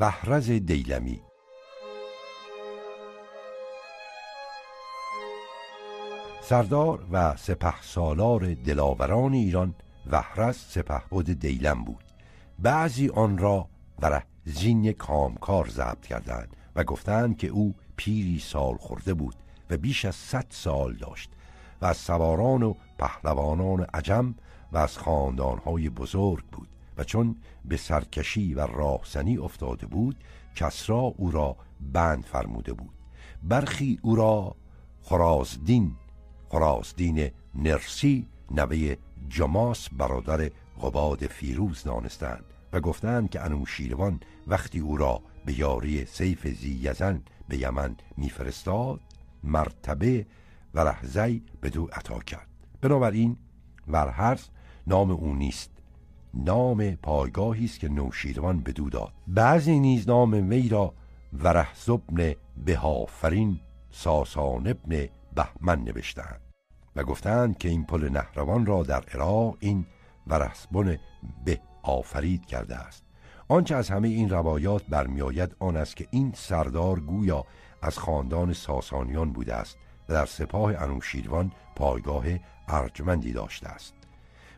وحرز دیلمی سردار و سپه سالار دلاوران ایران وحرز سپه بود. دیلم بود بعضی آن را بر زین کامکار ضبط کردند و گفتند که او پیری سال خورده بود و بیش از صد سال داشت و از سواران و پهلوانان عجم و از خاندانهای بزرگ بود چون به سرکشی و راهزنی افتاده بود کسرا او را بند فرموده بود. برخی او را خرازدین خرازدین نرسی نوه جماس برادر قباد فیروز دانستند و گفتند که انوشیروان وقتی او را به یاری سیف زیزن به یمن میفرستاد مرتبه و رهزی به دو عطا کرد. بنابراین ورهرز نام او نیست. نام پایگاهی است که نوشیروان به دو داد. بعضی نیز نام وی را ورهز ابن بهافرین ساسان ابن بهمن نوشتند و گفتند که این پل نهروان را در عراق این ورهزبن به آفرید کرده است. آنچه از همه این روایات برمیآید آن است که این سردار گویا از خاندان ساسانیان بوده است و در سپاه انوشیروان پایگاه ارجمندی داشته است.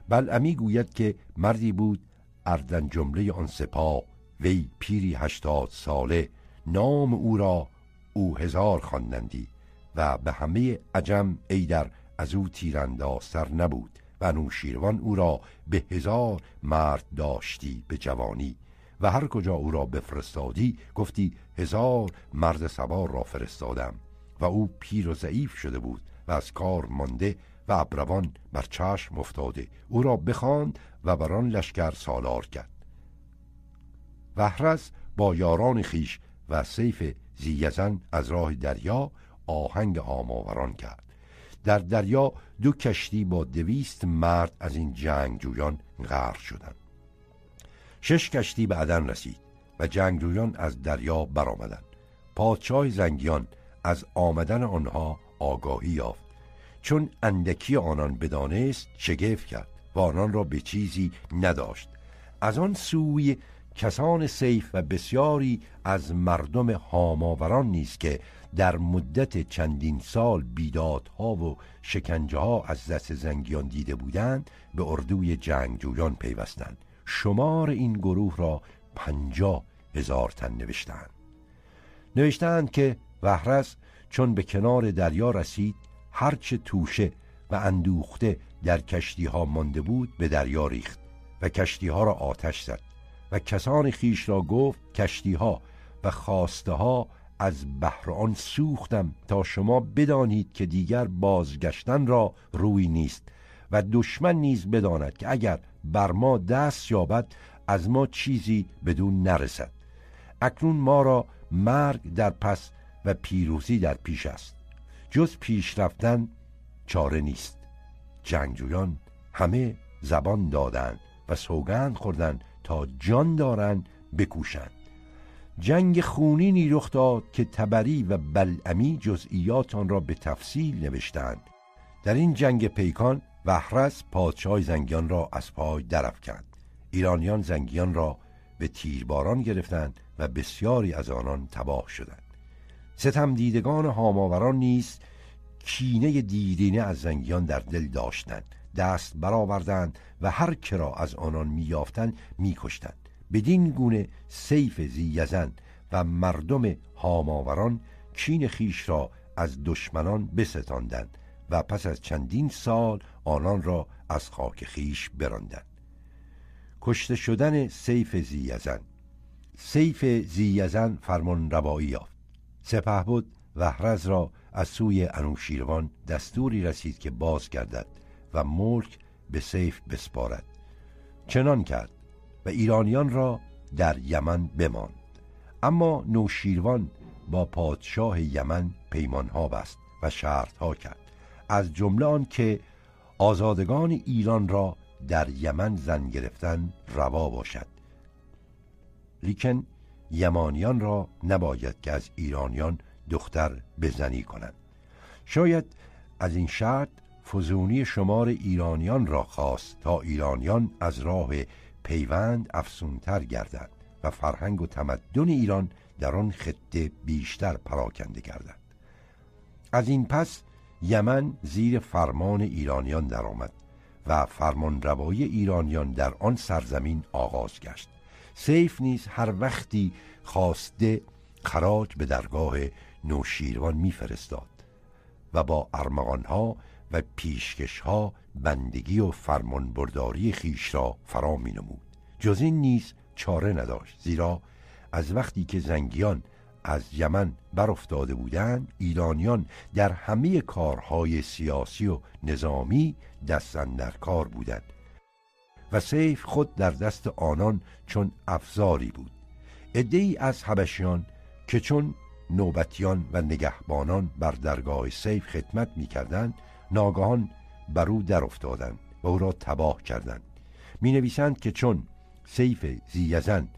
بلعمی گوید که مردی بود اردن جمله آن سپاه وی پیری هشتاد ساله. نام او را او هزار خواندندی و به همه عجم ای در از او تیراندازتر نبود و نوشیروان او را به هزار مرد داشتی به جوانی و هر کجا او را بفرستادی گفتی هزار مرد سوار را فرستادم و او پیر و ضعیف شده بود و از کار مانده و ابروان بر چشم افتاده. او را بخواند و بر آن لشکر سالار کرد. وحرز با یاران خیش و سیف زیزن از راه دریا آهنگ آماوران کرد. در دریا دو کشتی با دویست مرد از این جنگجویان غرق شدند. شش کشتی به عدن رسید و جنگجویان از دریا برآمدند. پادشاه زنگیان از آمدن آنها آگاهی یافت. چون اندکی آنان بدانست شگفت کرد و آنان را به چیزی نداشت. از آن سوی کسان سیف و بسیاری از مردم هاماوران نیست که در مدت چندین سال بیدادها و شکنجه ها از دست زنگیان دیده بودند به اردوی جنگجویان پیوستند. شمار این گروه را پنجاه هزار تن نوشتند. نوشتند که وحرس چون به کنار دریا رسید هرچه توشه و اندوخته در کشتی ها مانده بود به دریا ریخت و کشتی ها را آتش زد و کسان خیش را گفت کشتی ها و خواسته ها از بحر آن سوختم تا شما بدانید که دیگر بازگشتن را روی نیست و دشمن نیز بداند که اگر بر ما دست یابد از ما چیزی بدون نرسد. اکنون ما را مرگ در پس و پیروزی در پیش است. جز پیش رفتن چاره نیست. جنگجویان همه زبان دادند و سوگند خوردند تا جان دارند بکوشند. جنگ خونینی رخ داد که تبری و بلعمی جزئیات آن را به تفصیل نوشتند. در این جنگ پیکان وحرس پادشاه زنگیان را از پای درافکند. ایرانیان زنگیان را به تیرباران گرفتند و بسیاری از آنان تباه شدند. ستم دیدگان هاماوران نیز کینه دیرینه از زنگیان در دل داشتند. دست برآوردند و هر کرا از آنان میافتند میکشتند. بدین گونه سیف زیزن و مردم هاماوران کین خیش را از دشمنان بستاندند و پس از چندین سال آنان را از خاک خیش براندند. کشته شدن سیف زیزن سیف زیزن فرمان روایی یافت. سپه بود وحرز را از سوی انوشیروان دستوری رسید که باز گردد و ملک به سیف بسپارد. چنان کرد و ایرانیان را در یمن بماند. اما نوشیروان با پادشاه یمن پیمانها بست و شرطها کرد. از جمله آن که آزادگان ایران را در یمن زن گرفتن روا باشد. لیکن یمانیان را نباید که از ایرانیان دختر بزنی کنند. شاید از این شرط فزونی شمار ایرانیان را خواست تا ایرانیان از راه پیوند افسونتر گردند و فرهنگ و تمدن ایران در آن خطه بیشتر پراکنده گردد. از این پس یمن زیر فرمان ایرانیان درآمد و فرمان روای ایرانیان در آن سرزمین آغاز گشت. سیف نیز هر وقتی خواسته خراج به درگاه نوشیروان میفرستاد و با ارمغانها و پیشکشها بندگی و فرمانبرداری خیش را فرا می نمود جز این نیز چاره نداشت زیرا از وقتی که زنگیان از یمن برافتاده بودند ایرانیان در همه کارهای سیاسی و نظامی دستن در کار بودند. و سیف خود در دست آنان چون افزاری بود. ادهی از حبشیان که چون نوبتیان و نگهبانان بر درگاه سیف خدمت می‌کردند ناگهان بر او در افتادند و او را تباه کردند. می نویسند که چون سیف زیزن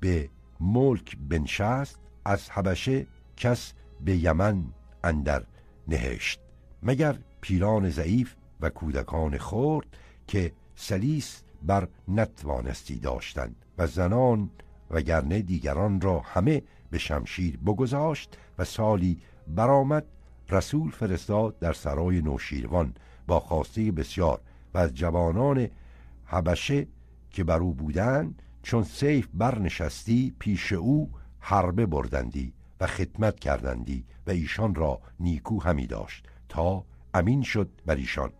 به ملک بنشست از حبشه کس به یمن اندر نهشت. مگر پیران ضعیف و کودکان خرد که سلیس بر نتوانستی داشتند و زنان و گرنه دیگران را همه به شمشیر بگذاشت و سالی برآمد رسول فرستاد در سرای نوشیروان با خواسته بسیار و از جوانان حبشه که بر او بودند چون سیف برنشستی پیش او حربه بردندی و خدمت کردندی و ایشان را نیکو همی داشت تا امین شد بر ایشان.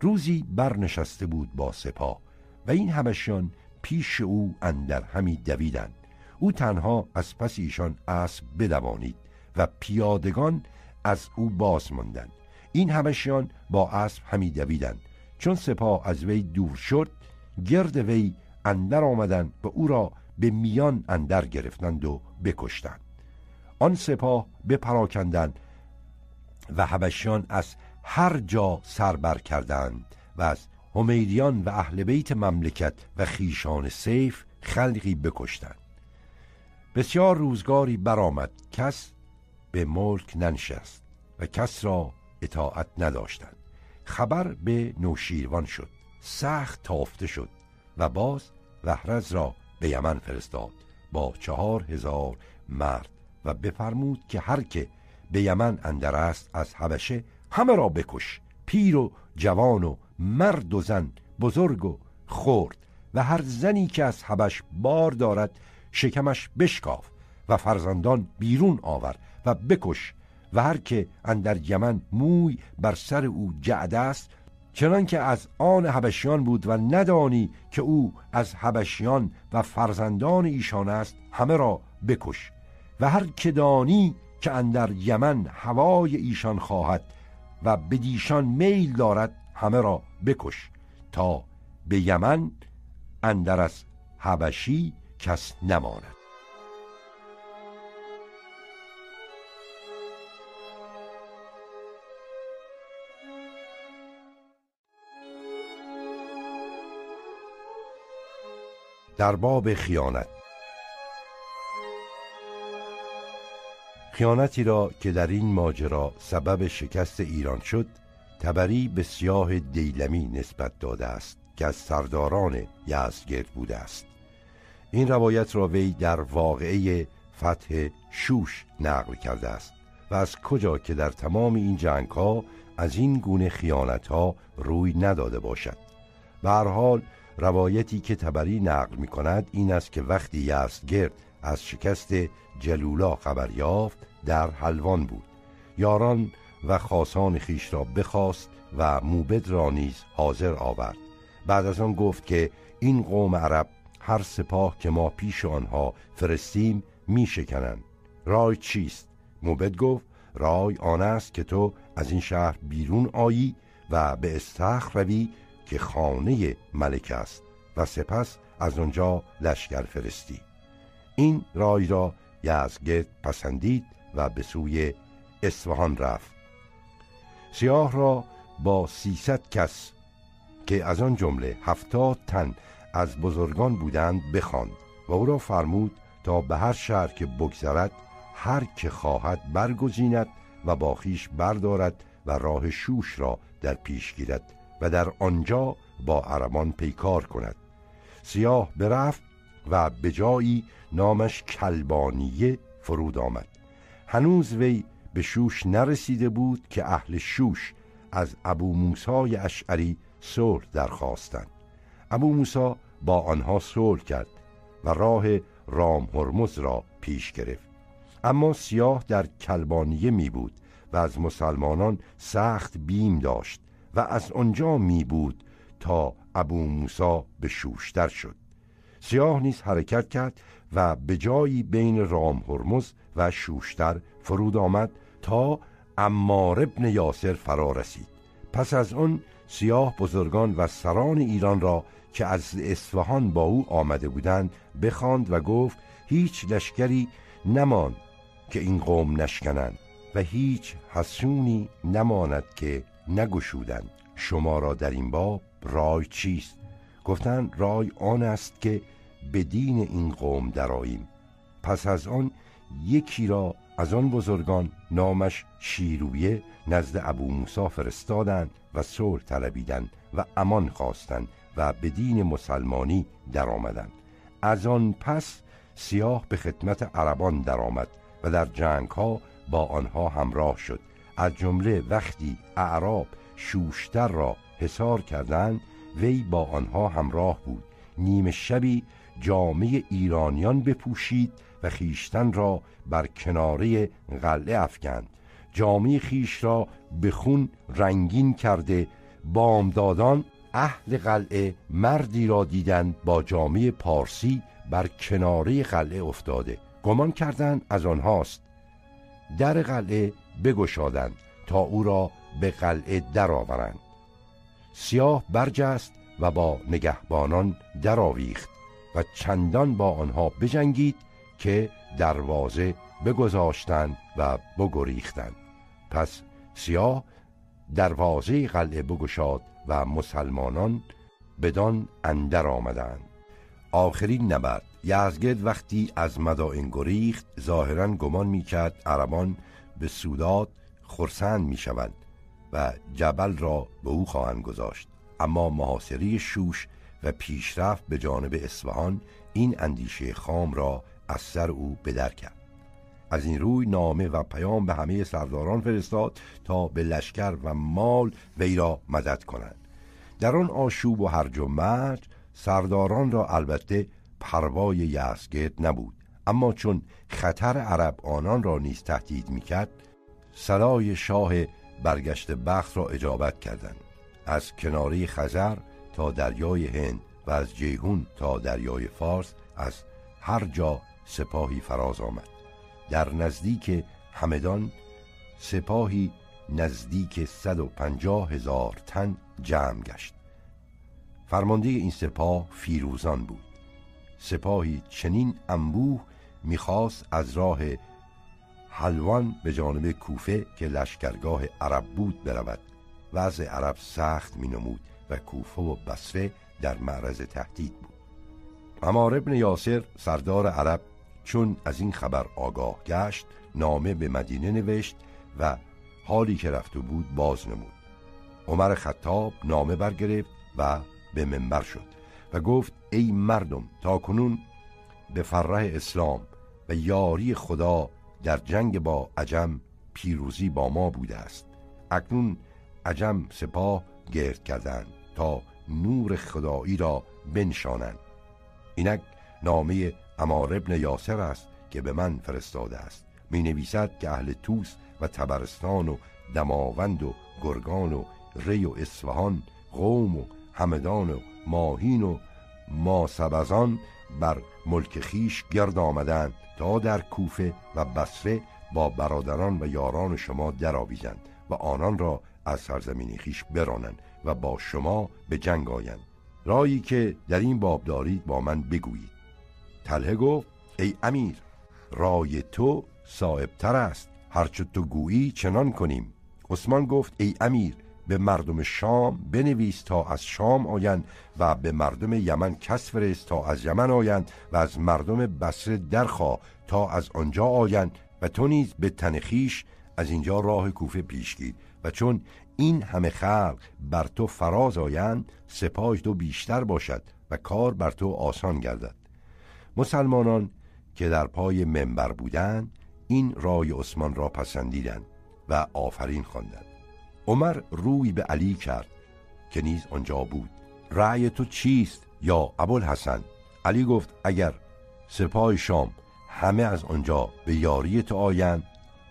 روزی برنشسته بود با سپاه و این همشان پیش او اندر همی دویدند. او تنها از پس ایشان اسب بدوانید و پیادگان از او باز ماندند. این همشیان با اسب همی دویدند. چون سپاه از وی دور شد گرد وی اندر آمدند و او را به میان اندر گرفتند و بکشتند. آن سپاه بپراکندند و حبشیان از هر جا سربر کردند و از همیریان و اهل بیت مملکت و خیشان سیف خلقی بکشتند. بسیار روزگاری برآمد کس به ملک ننشست و کس را اطاعت نداشتند. خبر به نوشیروان شد سخت تافته شد و باز وحرز را به یمن فرستاد. با چهار هزار مرد و بفرمود که هر که به یمن اندر است از حبشه همه را بکش پیر و جوان و مرد و زن بزرگ و خرد و هر زنی که از حبش بار دارد شکمش بشکاف و فرزندان بیرون آور و بکش و هر که اندر یمن موی بر سر او جعد است چنان که از آن حبشیان بود و ندانی که او از حبشیان و فرزندان ایشان است همه را بکش. و هر که دانی که اندر یمن هوای ایشان خواهد و به دیشان میل دارد همه را بکش تا به یمن اندر از حبشی کس نماند. در باب خیانت خیانتی را که در این ماجرا سبب شکست ایران شد تبری به سیاه دیلمی نسبت داده است که از سرداران یزدگرد بوده است. این روایت را وی در واقعه فتح شوش نقل کرده است و از کجا که در تمام این جنگ ها از این گونه خیانت ها روی نداده باشد. به هر حال روایتی که تبری نقل می کند این است که وقتی یزدگرد از شکست جلولا خبر یافت در حلوان بود. یاران و خاصان خیش را بخواست و موبد را نیز حاضر آورد. بعد از آن گفت که این قوم عرب هر سپاه که ما پیش آنها فرستیم می شکنند. رای چیست؟ موبد گفت رای آن است که تو از این شهر بیرون آیی و به استخر روی که خانه ملک است و سپس از آنجا لشکر فرستی. این رای را یزگرد پسندید و به سوی اصفهان رفت. سیاه را با سیصد کس که از آن جمله هفتاد تن از بزرگان بودند بخواند و او را فرمود تا به هر شهر که بگذرد هر که خواهد برگزیند و با خیش بردارد و راه شوش را در پیش گیرد و در آنجا با عربان پیکار کند. سیاه برفت و به جایی نامش کلبانیه فرود آمد. هنوز وی به شوش نرسیده بود که اهل شوش از ابو موسای اشعری صلح درخواستند. ابو موسا با آنها صلح کرد و راه رام هرمز را پیش گرفت. اما سیاه در کلبانیه می بود و از مسلمانان سخت بیم داشت و از آنجا می بود تا ابو موسا به شوشتر شد. سیاه نیز حرکت کرد و به جایی بین رام هرمز و شوشتر فرود آمد تا امار ابن یاسر فرا رسید. پس از آن سیاه بزرگان و سران ایران را که از اصفهان با او آمده بودند بخواند و گفت هیچ لشکری نمان که این قوم نشکنند و هیچ حسونی نماند که نگشودند. شما را در این باب رای چیست؟ گفتند رای آن است که به دین این قوم دراییم پس از آن یکی را از آن بزرگان نامش شیرویه نزد ابو موسی فرستادند و صلح طلبیدند و امان خواستند و به دین مسلمانی درآمدند. از آن پس سیاه به خدمت عربان درآمد و در جنگ ها با آنها همراه شد. از جمله وقتی اعراب شوشتر را حصار کردند وی با آنها همراه بود. نیمه شبی جامعه ایرانیان بپوشید و خیشتن را بر کناره قلعه افکند. جامعه خیش را به خون رنگین کرده بامدادان اهل قلعه مردی را دیدند با جامعه پارسی بر کناره قلعه افتاده. گمان کردند از آنهاست. در قلعه بگشادند تا او را به قلعه درآورند. سیاه برجست و با نگهبانان درآویخت. و چندان با آنها بجنگید که دروازه بگذاشتند و بگریختند. پس سیاه دروازه قلعه بگشاد و مسلمانان بدان اندر آمدند. آخرین نبرد. یزگرد وقتی از مدائن گریخت ظاهرا گمان می‌کرد عربان به سوداد خرسند می‌شوند و جبل را به او خواهند گذاشت. اما محاصره شوش و پیشرفت به جانب اصفهان این اندیشه خام را از سر او بدر کرد. از این روی نامه و پیام به همه سرداران فرستاد تا به لشکر و مال وی را مدد کنند. در آن آشوب و هرج و مرج سرداران را البته پروای یزگرد نبود. اما چون خطر عرب آنان را نیز تهدید می‌کرد صلای شاه برگشت بخت را اجابت کردند. از کناره خزر تا دریای هند و از جیهون تا دریای فارس از هر جا سپاهی فراز آمد. در نزدیک همدان سپاهی نزدیک 150 هزار تن جمع گشت. فرمانده این سپاه فیروزان بود. سپاهی چنین انبوه می‌خواست از راه حلوان به جانب کوفه که لشکرگاه عرب بود برود وضع عرب سخت مینمود. و کوفه و بصره در معرض تهدید بود. امار ابن یاسر سردار عرب چون از این خبر آگاه گشت نامه به مدینه نوشت و حالی که رفته بود باز نمود. عمر خطاب نامه برگرفت و به منبر شد و گفت ای مردم تا کنون به فرح اسلام و یاری خدا در جنگ با عجم پیروزی با ما بوده است. اکنون عجم سپاه گرد کردند. تا نور خدایی را بنشانند. اینک نامه امار ابن یاسر است که به من فرستاده است. می نویسد که اهل توس و تبرستان و دماوند و گرگان و ری و اصفهان قوم و همدان و ماهین و ماسبزان بر ملک خیش گرد آمدند تا در کوفه و بصره با برادران و یاران شما درآویزند و آنان را از سرزمین خیش برانند. و با شما به جنگ آیند. رایی که در این باب دارید با من بگویید. تله گفت ای امیر رای تو صاحبتر است. هرچه تو گویی چنان کنیم. عثمان گفت ای امیر به مردم شام بنویس تا از شام آیند و به مردم یمن کس فرست تا از یمن آیند و از مردم بصره درخوا تا از آنجا آیند و تو نیز به تنخیش از اینجا راه کوفه پیش گیر. و چون این همه خلق بر تو فراز آیند سپاه تو بیشتر باشد و کار بر تو آسان گردد. مسلمانان که در پای منبر بودند این رای عثمان را پسندیدند و آفرین خواندند. عمر روی به علی کرد که نیز آنجا بود. رأی تو چیست یا ابوالحسن؟ علی گفت اگر سپاه شام همه از آنجا به یاری تو آیند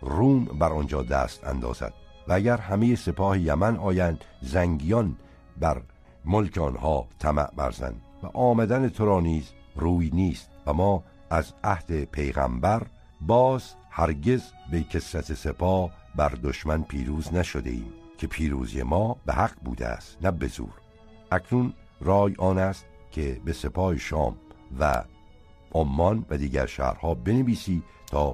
روم بر آنجا دست اندازد. و اگر همه سپاه یمن آیند زنگیان بر ملک آنها طمع برزند و آمدن تو را نیز روی نیست و ما از عهد پیغمبر باز هرگز به کسرت سپاه بر دشمن پیروز نشده ایم که پیروزی ما به حق بوده است نه به زور. اکنون رای آن است که به سپاه شام و عمان و دیگر شهرها بنویسی تا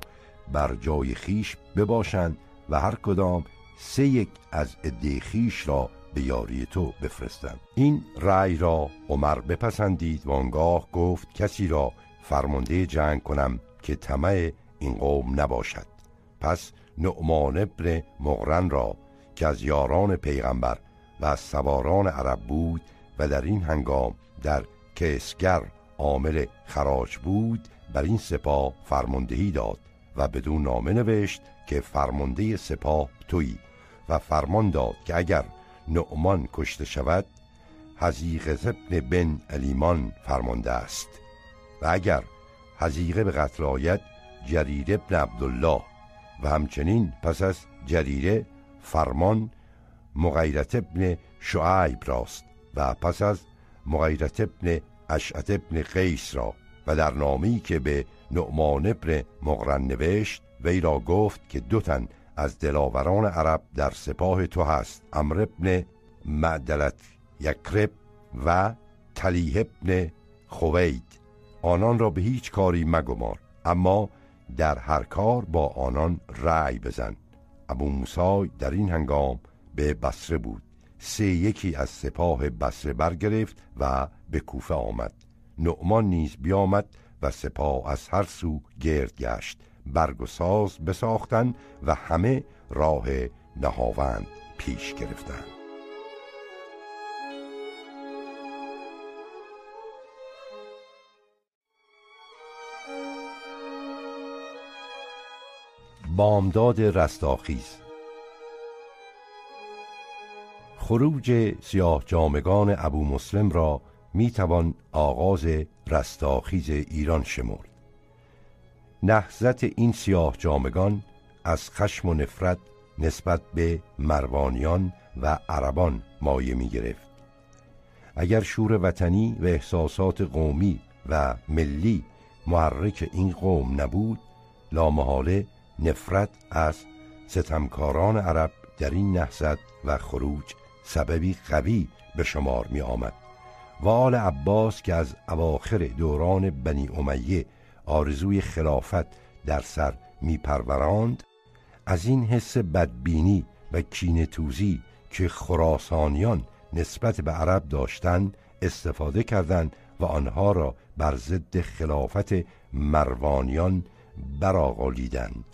بر جای خیش بباشند و هر کدام سه یک از عده خیش را به یاری تو بفرستند این رأی را عمر بپسندید و آنگاه گفت کسی را فرمانده جنگ کنم که طمع این قوم نباشد. پس نعمان ابن مغرن را که از یاران پیغمبر و از سواران عرب بود و در این هنگام در کسگر عامل خراج بود بر این سپاه فرماندهی داد و بدون نامه نوشت که فرمانده سپاه تویی. و فرمان داد که اگر نعمان کشته شود حزیق ابن بن علیمان فرمانده است. و اگر حزیقه به قتل آید جریر ابن عبدالله. و همچنین پس از جریره فرمان مغیرت ابن شعیب راست و پس از مغیرت ابن اشعت ابن قیس را. و در نامی که به نعمان ابن مقرن نوشت وی را گفت که دو تن از دلاوران عرب در سپاه تو هست امر ابن معدلت یکرب و تلیه ابن خوید آنان را به هیچ کاری مگمار اما در هر کار با آنان رأی بزن. ابو موسی در این هنگام به بسره بود. سه یکی از سپاه بسره برگرفت و به کوفه آمد. نعمان نیز بیامد و سپاه از هر سو گرد گشت. برگ و ساز بساختن و همه راه نهاوند پیش گرفتند بامداد رستاخیز. خروج سیاه جامگان ابو مسلم را می توان آغاز رستاخیز ایران شمرد. نهزت این سیاه جامگان از خشم و نفرت نسبت به مروانیان و عربان مایه می گرفت. اگر شور وطنی و احساسات قومی و ملی محرک این قوم نبود لامحاله نفرت از ستمکاران عرب در این نهزت و خروج سببی قوی به شمار می آمد. و آل عباس که از اواخر دوران بنی امیه آرزوی خلافت در سر می پروراند از این حس بدبینی و کین توزی که خراسانیان نسبت به عرب داشتند استفاده کردند و آنها را بر ضد خلافت مروانیان براغالیدند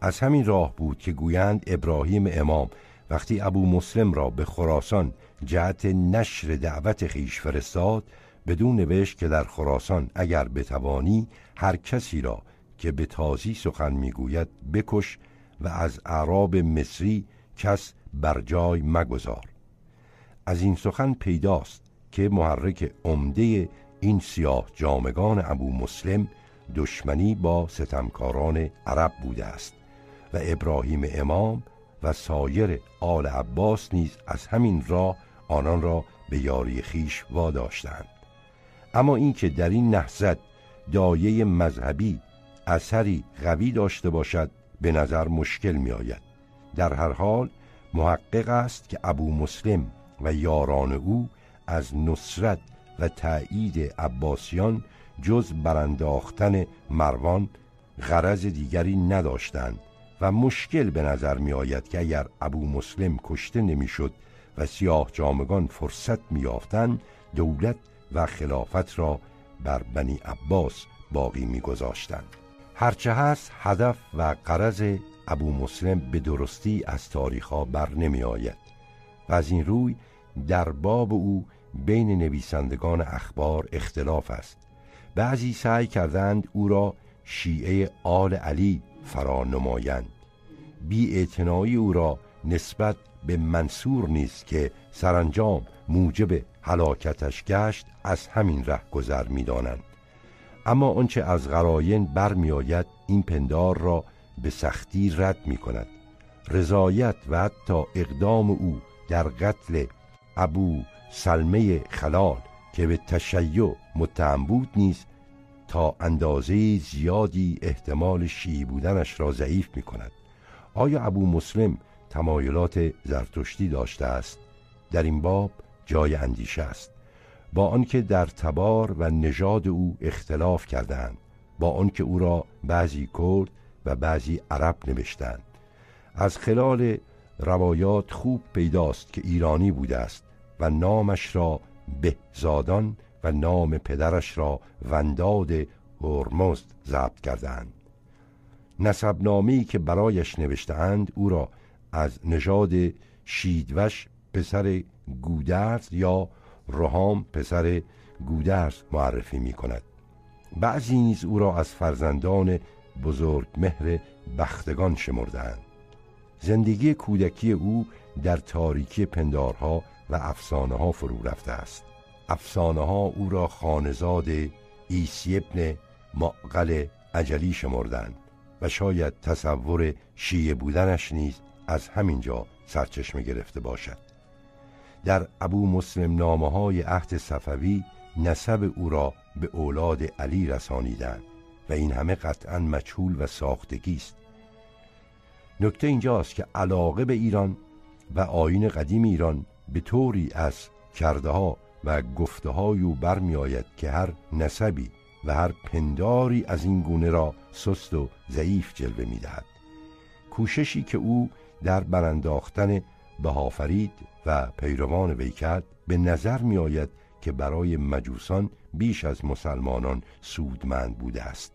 از همین راه بود که گویند ابراهیم امام وقتی ابو مسلم را به خراسان جهت نشر دعوت خیش فرستاد بدون نوشت که در خراسان اگر بتوانی هر کسی را که به تازی سخن می‌گوید بکش و از اعراب مصری کس بر جای مگذار. از این سخن پیداست که محرک عمده این سیاه جامگان ابو مسلم دشمنی با ستمکاران عرب بوده است و ابراهیم امام و سایر آل عباس نیز از همین راه آنان را به یاری خیش واداشتند. اما اینکه در این نهضت دایه مذهبی اثری قوی داشته باشد به نظر مشکل می آید در هر حال محقق است که ابو مسلم و یاران او از نصرت و تأیید عباسیان جز برانداختن مروان غرض دیگری نداشتند و مشکل به نظر می آید که اگر ابو مسلم کشته نمی‌شد و سیاه جامگان فرصت میافتند دولت و خلافت را بر بنی عباس باقی میگذاشتند. هرچه هست هدف و قرض ابو مسلم به درستی از تاریخها بر نمی آید و از این روی در باب او بین نویسندگان اخبار اختلاف است بعضی سعی کردند او را شیعه آل علی فرا نمایند. بی او را نسبت به منصور نیست که سرانجام موجب هلاکتش گشت از همین ره گذر می‌دانند. اما آنچه از غراین برمیآید این پندار را به سختی رد می کند رضایت و حتی اقدام او در قتل ابو سلمه خلال که به تشیع متهم بود نیست تا اندازه زیادی احتمال شیعی بودنش را ضعیف می کند آیا ابو مسلم تمایلات زرتشتی داشته است. در این باب جای اندیشه است. با آنکه در تبار و نژاد او اختلاف کردند با آنکه او را بعضی کرد و بعضی عرب نوشتند. از خلال روایات خوب پیداست که ایرانی بوده است و نامش را بهزادان و نام پدرش را ونداد هرمزد ضبط کردند. نسبنامه‌ای که برایش نوشتهاند او را از نژاد شیدوش پسر گودرز یا رهام پسر گودرز معرفی می کند بعضی نیز او را از فرزندان بزرگ مهر بختگان شمردند زندگی کودکی او در تاریکی پندارها و افسانه ها فرو رفته است. افسانه ها او را خانزاد ایسی ابن معقل عجلی شمردند و شاید تصور شیعه بودنش نیز از همین جا سرچشمه گرفته باشد در ابو مسلم نامه های عهد صفوی نسب او را به اولاد علی رسانیدند و این همه قطعا مجهول و ساختگی است نکته اینجاست که علاقه به ایران و آین قدیم ایران به طوری از کرده ها و گفته های او برمی آید که هر نسبی و هر پنداری از این گونه را سست و ضعیف جلوه می دهد. کوششی که او در برانداختن بهافرید و پیروان وی کرد به نظر می آید که برای مجوسان بیش از مسلمانان سودمند بوده است.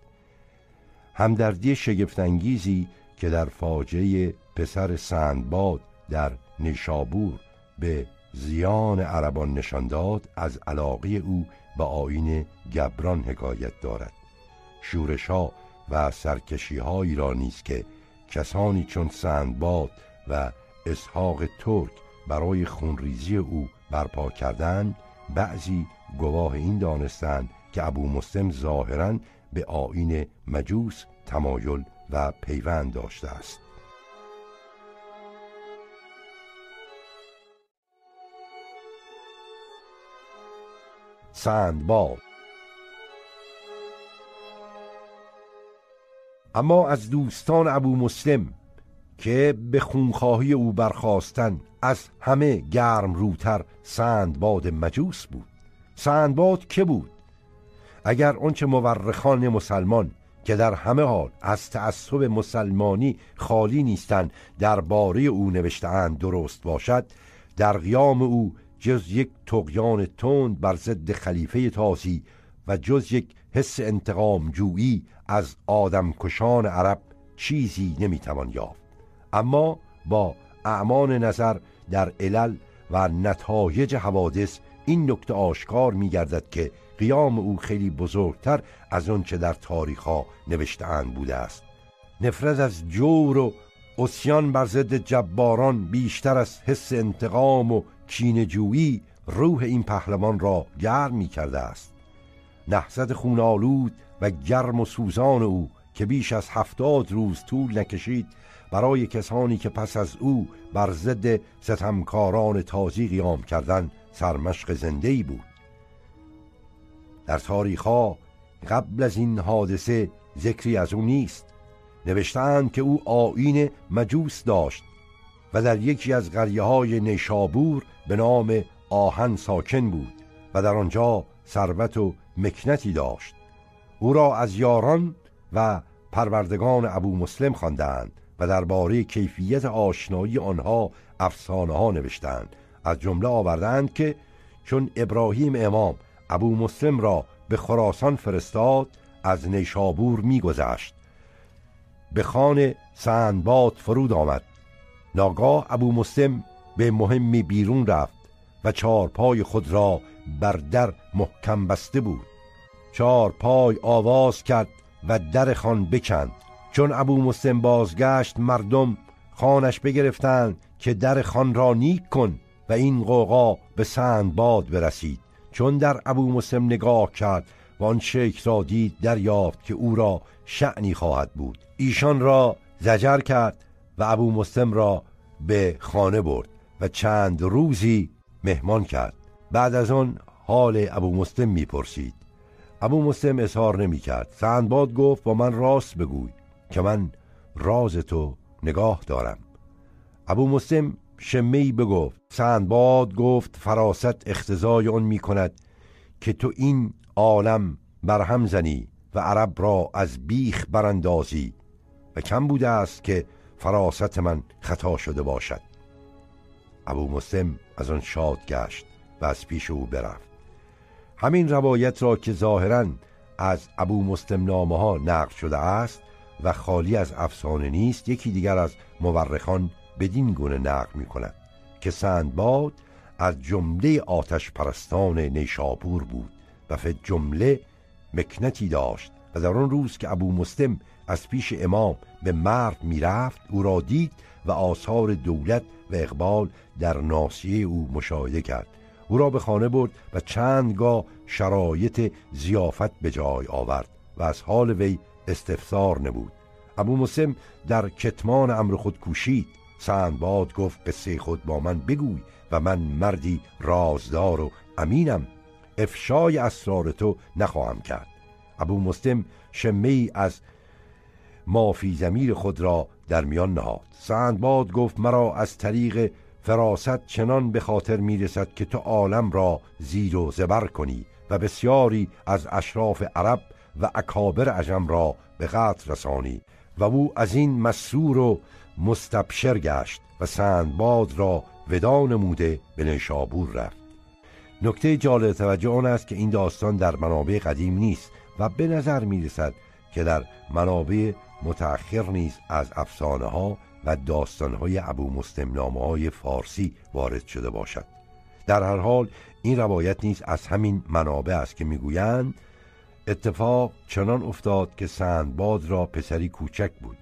همدردی شگفتانگیزی که در فاجعه پسر سندباد در نشابور به زیان عربان نشان داد از علاقه او به آین گبران حکایت دارد. شورشا و سرکشی را نیست که کسانی چون سندباد و اسحاق ترک برای خونریزی او برپا کردند بعضی گواه این دانستند که ابو مسلم ظاهرا به آین مجوس تمایل و پیوند داشته است. سندباد اما از دوستان ابو مسلم که به خونخواهی او برخواستن از همه گرم روتر سندباد مجوس بود. سندباد که بود؟ اگر آنچه مورخان مسلمان که در همه حال از تعصب مسلمانی خالی نیستند درباره او نوشتهاند درست باشد در قیام او جز یک تقیان تند بر ضد خلیفه تازی و جز یک حس انتقام جویی از آدمکشان عرب چیزی نمی‌توان یافت. اما با اعمان نظر در علل و نتایج حوادث این نکته آشکار می گردد که قیام او خیلی بزرگتر از آنچه در تاریخ نوشته بوده است. نفرت از جور و اسیان بر ضد جباران بیشتر از حس انتقام و کینجویی روح این پهلوان را گرم می کرده است. نحزد خونالود و گرم و سوزان او که بیش از هفتاد روز طول نکشید برای کسانی که پس از او بر ضد ستمکاران تازی قیام کردن سرمشق زنده بود. در تاریخ ها قبل از این حادثه ذکری از او نیست. نوشتند که او آین مجوس داشت و در یکی از قریه های نیشابور به نام آهن ساکن بود و در آنجا ثروت و مکنتی داشت. او را از یاران و پروردگان ابو مسلم خواندند و درباره کیفیت آشنایی آنها افسانه ها نوشتند. از جمله آوردند که چون ابراهیم امام ابو مسلم را به خراسان فرستاد از نیشابور میگذشت. به خان سندباد فرود آمد. ناگاه ابو مسلم به مهمی بیرون رفت و چارپای خود را بر در محکم بسته بود. چهار پای آواز کرد و در خان بکند. چون ابو مسلم بازگشت مردم خانش بگرفتند که در خان را نیک کن و این قوقا به باد برسید. چون در ابو مسلم نگاه کرد و آن شیخ را دید دریافت که او را شعنی خواهد بود. ایشان را زجر کرد و ابو مسلم را به خانه برد و چند روزی مهمان کرد. بعد از آن حال ابو مسلم می‌پرسید. ابو مسلم اظهار نمی کرد سندباد گفت با من راست بگوی که من راز تو نگاه دارم. ابو مسلم شمی بگفت. سندباد گفت فراست اختزای آن می کند که تو این عالم برهم زنی و عرب را از بیخ براندازی و کم بوده است که فراست من خطا شده باشد. ابو مسلم از آن شاد گشت و از پیش او برفت. همین روایت را که ظاهرا از ابو مسلم نامه ها نقل شده است و خالی از افسانه نیست یکی دیگر از مورخان بدین گونه نقل می کند که سندباد از جمله آتش پرستان نیشابور بود و فی جمله مکنتی داشت و در آن روز که ابو مسلم از پیش امام به مرد می‌رفت او را دید و آثار دولت و اقبال در ناسیه او مشاهده کرد. او را به خانه برد و چندگاه شرایط زیافت به جای آورد و از حال وی استفسار نبود ابو مسلم در کتمان امر خود کوشید. سندباد گفت قصه خود با من بگوی و من مردی رازدار و امینم. افشای اسرار تو نخواهم کرد. ابو مسلم شمی از مافی زمیر خود را در میان نهاد. سندباد گفت مرا از طریق فراست چنان به خاطر می‌رسد که تو عالم را زیر و زبر کنی و بسیاری از اشراف عرب و اکابر عجم را به قتل رسانی و او از این مسرور و مستبشر گشت و سندباد را ودا نموده به نشابور رفت. نکته جالب توجه آن است که این داستان در منابع قدیم نیست و به نظر می رسد که در منابع متأخر نیز از افسانه ها و داستان های ابو مسلم نامه های فارسی وارد شده باشد. در هر حال این روایت نیز از همین منابع است که می‌گویند اتفاق چنان افتاد که سندباد را پسری کوچک بود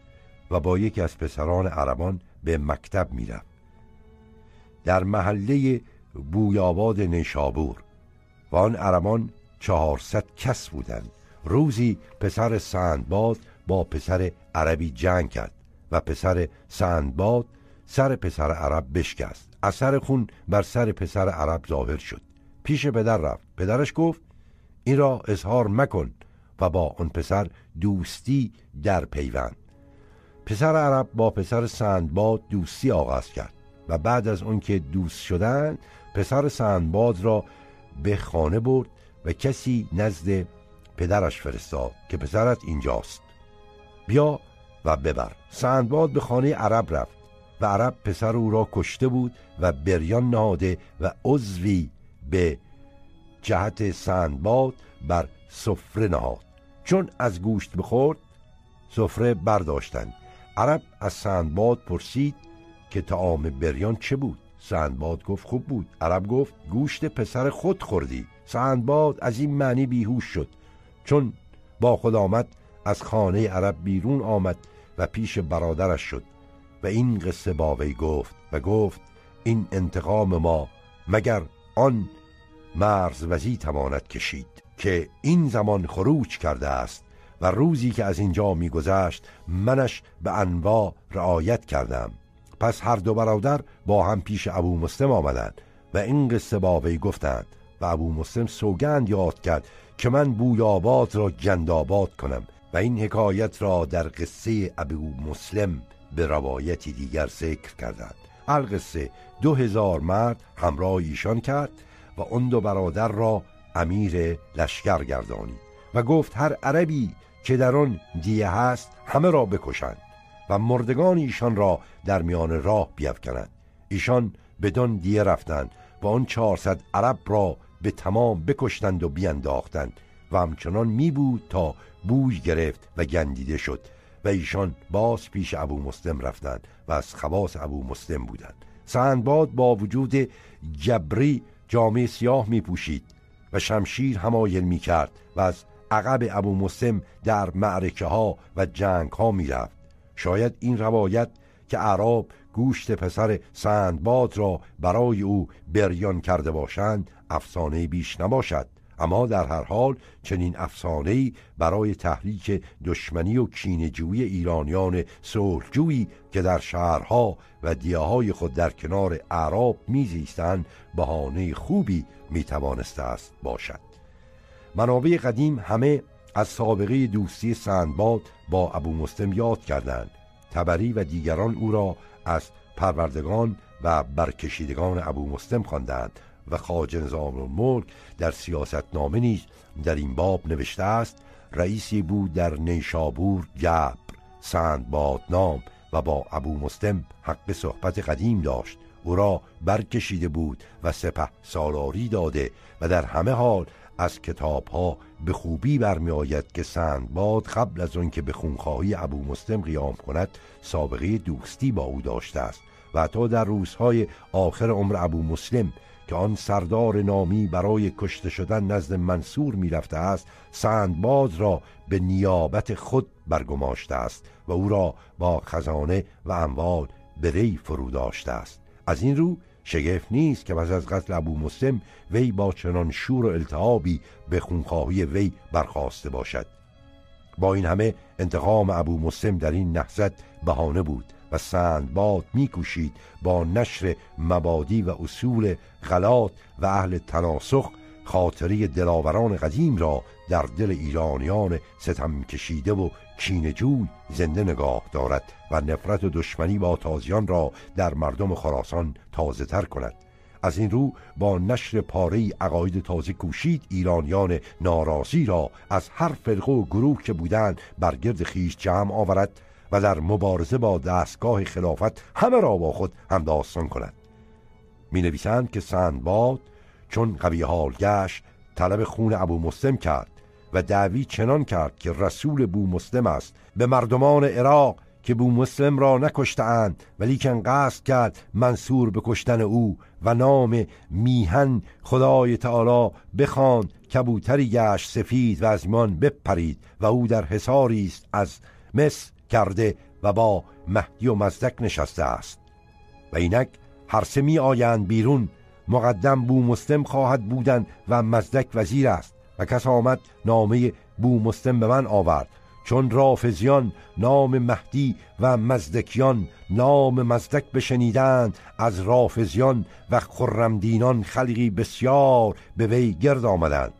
و با یکی از پسران عربان به مکتب می‌رفت. در محله بویاباد نشابور و آن عربان چهارصد کس بودند. روزی پسر سندباد با پسر عربی جنگ کرد. و پسر سندباد سر پسر عرب بشکست. اثر خون بر سر پسر عرب ظاهر شد. پیش پدر رفت. پدرش گفت این را اظهار مکن و با آن پسر دوستی در پیوند. پسر عرب با پسر سندباد دوستی آغاز کرد و بعد از اون که دوست شدن پسر سندباد را به خانه برد و کسی نزد پدرش فرستاد که پسرت اینجاست. بیا و ببر. سندباد به خانه عرب رفت و عرب پسر او را کشته بود و بریان نهاده و عضوی به جهت سندباد بر سفره نهاد. چون از گوشت بخورد سفره برداشتند. عرب از سندباد پرسید که تعام بریان چه بود؟ سندباد گفت خوب بود. عرب گفت گوشت پسر خود خوردی. سندباد از این معنی بیهوش شد. چون با خود آمد از خانه عرب بیرون آمد و پیش برادرش شد و این قصه با وی گفت و گفت این انتقام ما مگر آن مرز وزی تواند کشید که این زمان خروج کرده است و روزی که از اینجا میگذشت منش به انواع رعایت کردم. پس هر دو برادر با هم پیش ابو مسلم آمدند و این قصه با وی گفتند و ابو مسلم سوگند یاد کرد که من بویاباد را جنداباد کنم این حکایت را در قصه ابو مسلم به روایتی دیگر ذکر کردند. القصه دو هزار مرد همراه ایشان کرد و اون دو برادر را امیر لشکر گردانید و گفت هر عربی که در آن دیه هست همه را بکشند و مردگان ایشان را در میان راه بیفکنند. ایشان بدان دیه رفتند و آن چهارصد عرب را به تمام بکشتند و بینداختند و همچنان می بود تا بوی گرفت و گندیده شد و ایشان باز پیش ابو مسلم رفتند و از خواص ابو مسلم بودند. سندباد با وجود جبری جامعه سیاه می پوشید و شمشیر همایل می کرد و از عقب ابو مسلم در معرکه ها و جنگ ها می‌رفت. شاید این روایت که عرب گوشت پسر سندباد را برای او بریان کرده باشند افسانه بیش نباشد. اما در هر حال چنین افسانه‌ای برای تحریک دشمنی و کینجویی ایرانیان صلحجویی که در شهرها و دیاهای خود در کنار اعراب میزیستند بهانه خوبی می‌توانسته است باشد. منابع قدیم همه از سابقه دوستی سندباد با ابو مسلم یاد کردند. تبری و دیگران او را از پروردگان و برکشیدگان ابو مسلم خواندند. و خاج نظام الملک در سیاست نامه نیز در این باب نوشته است رئیسی بود در نیشابور گبر سندباد نام و با ابو مسلم حق صحبت قدیم داشت. او را برکشیده بود و سپه سالاری داده و در همه حال از کتاب ها به خوبی برمی آید که سندباد قبل از آن که به خونخواهی ابو مسلم قیام کند سابقه دوستی با او داشته است و حتی در روزهای آخر عمر ابو مسلم که آن سردار نامی برای کشته شدن نزد منصور می‌رفته است سندباد را به نیابت خود برگماشته است و او را با خزانه و اموال به ری فرو داشته است. از این رو شگفت نیست که پس از قتل ابو مسلم وی با چنان شور و التهابی به خونخواهی وی برخواسته باشد. با این همه انتقام ابو مسلم در این نهضت بهانه بود. و سندباد میکوشید با نشر مبادی و اصول غلات و اهل تناسخ خاطری دلاوران قدیم را در دل ایرانیان ستم کشیده و کینجوی زنده نگاه دارد و نفرت و دشمنی با تازیان را در مردم خراسان تازه تر کند. از این رو با نشر پاره عقاید تازه کوشید ایرانیان ناراضی را از هر فرقه و گروه که بودند بر گرد خیش جمع آورد و در مبارزه با دستگاه خلافت همه را با خود هم داستان کند. می نویسند که سندباد چون قوی حال گشت طلب خون ابو مسلم کرد و دعوی چنان کرد که رسول بو مسلم است. به مردمان عراق که بو مسلم را نکشتند ولیکن قصد کرد منصور به کشتن او و نام میهن خدای تعالی بخواند کبوتری گشت سفید و از میان بپرید و او در حساری است از مس کرده و با مهدی و مزدک نشسته است. و اینک هر سه می آیند بیرون مقدم بو مسلم خواهد بودن و مزدک وزیر است. و کس آمد نامه بو مسلم به من آورد. چون رافزیان نام مهدی و مزدکیان نام مزدک بشنیدند از رافزیان و خرمدینان خلقی بسیار به وی گرد آمدند.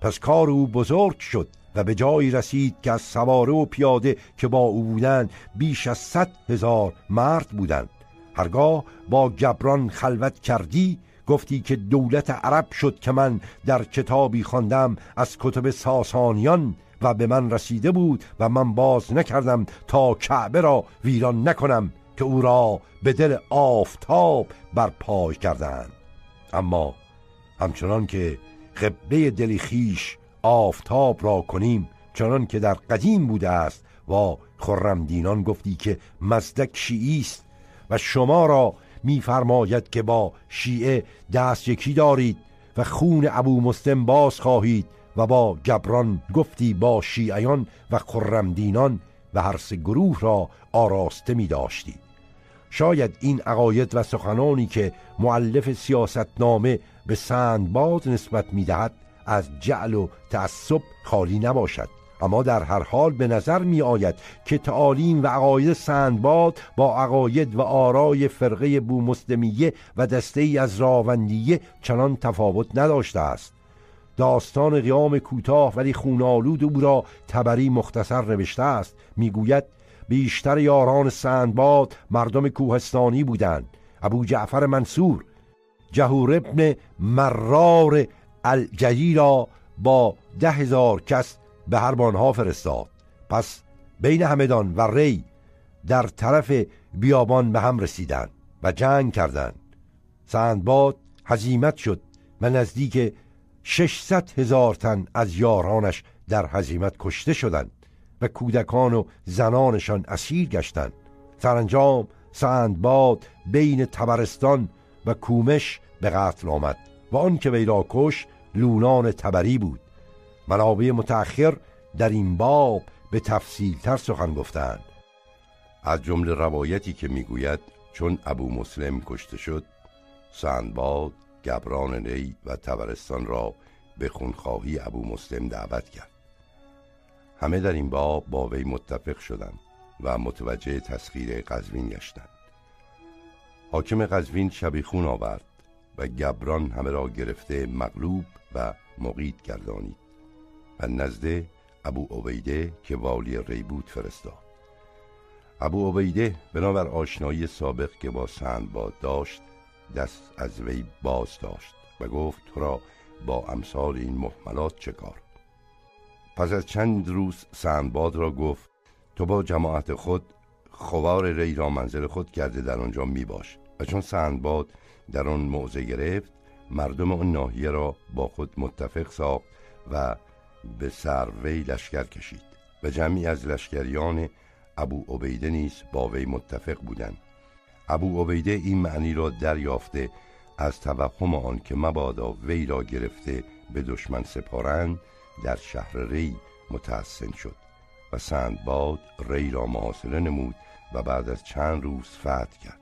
پس کار او بزرگ شد. و به جایی رسید که از سواره و پیاده که با او بودند بیش از صد هزار مرد بودند. هرگاه با گبران خلوت کردی گفتی که دولت عرب شد که من در کتابی خواندم از کتب ساسانیان و به من رسیده بود و من باز نکردم تا کعبه را ویران نکنم که او را به دل آفتاب بر پای کردند اما همچنان که قبه دلی خیش آفتاب را کنیم چنان که در قدیم بوده است. و خرمدینان گفتی که مزدک شیعی است و شما را میفرماید که با شیعه دست یکی دارید و خون ابو مسلم باز خواهید و با جبران گفتی با شیعیان و خرمدینان و هر سه گروه را آراسته می داشتید شاید این عقاید و سخنانی که معلف سیاستنامه به سندباد نسبت می دهد از جعل و تعصب خالی نباشد. اما در هر حال به نظر می آید که تعالیم و عقاید سندباد با عقاید و آرای فرقه بومسلمیه و دسته ای از راوندیه چنان تفاوت نداشته است. داستان قیام کوتاه ولی خونالود او را تبری مختصر نوشته است. می‌گوید بیشتر یاران سندباد مردم کوهستانی بودند. ابو جعفر منصور جهور ابن مرار الجلی را با ده هزار کس به هربانها فرستاد. پس بین همدان و ری در طرف بیابان به هم رسیدند و جنگ کردند. سندباد هزیمت شد و نزدیک 600 هزار تن از یارانش در هزیمت کشته شدند و کودکان و زنانشان اسیر گشتند. سرانجام سندباد بین تبرستان و کومش به قتل آمد و آن که وی را کش لونان تبری بود. منابع متأخر در این باب به تفصیل تر سخن گفتند. از جمله روایتی که می‌گوید چون ابو مسلم کشته شد سندباد گبران نی و تبرستان را به خونخواهی ابو مسلم دعوت کرد. همه در این باب با وی متفق شدند و متوجه تسخیر قزوین گشتند. حاکم قزوین شبیخون آورد و گبران همه را گرفته مغلوب و مقید گردانید. و نزد ابو عبیده که والی ری بود فرستاد. ابو عبیده بنابر آشنایی سابق که با سندباد داشت دست از وی باز داشت و گفت تو را با امثال این محملات چه کار؟ پس از چند روز سندباد را گفت تو با جماعت خود خوار ری را منزل خود کرده در آنجا می باش و چون سندباد در آن موضع گرفت مردم آن ناحیه را با خود متفق ساخت و به سروی لشکر کشید و جمعی از لشکریان ابو عبیده نیز با وی متفق بودند. ابو عبیده این معنی را دریافته از توهم آن که مبادا وی را گرفته به دشمن سپارند در شهر ری متحسن شد و سندباد ری را محاصره نمود و بعد از چند روز فتح کرد.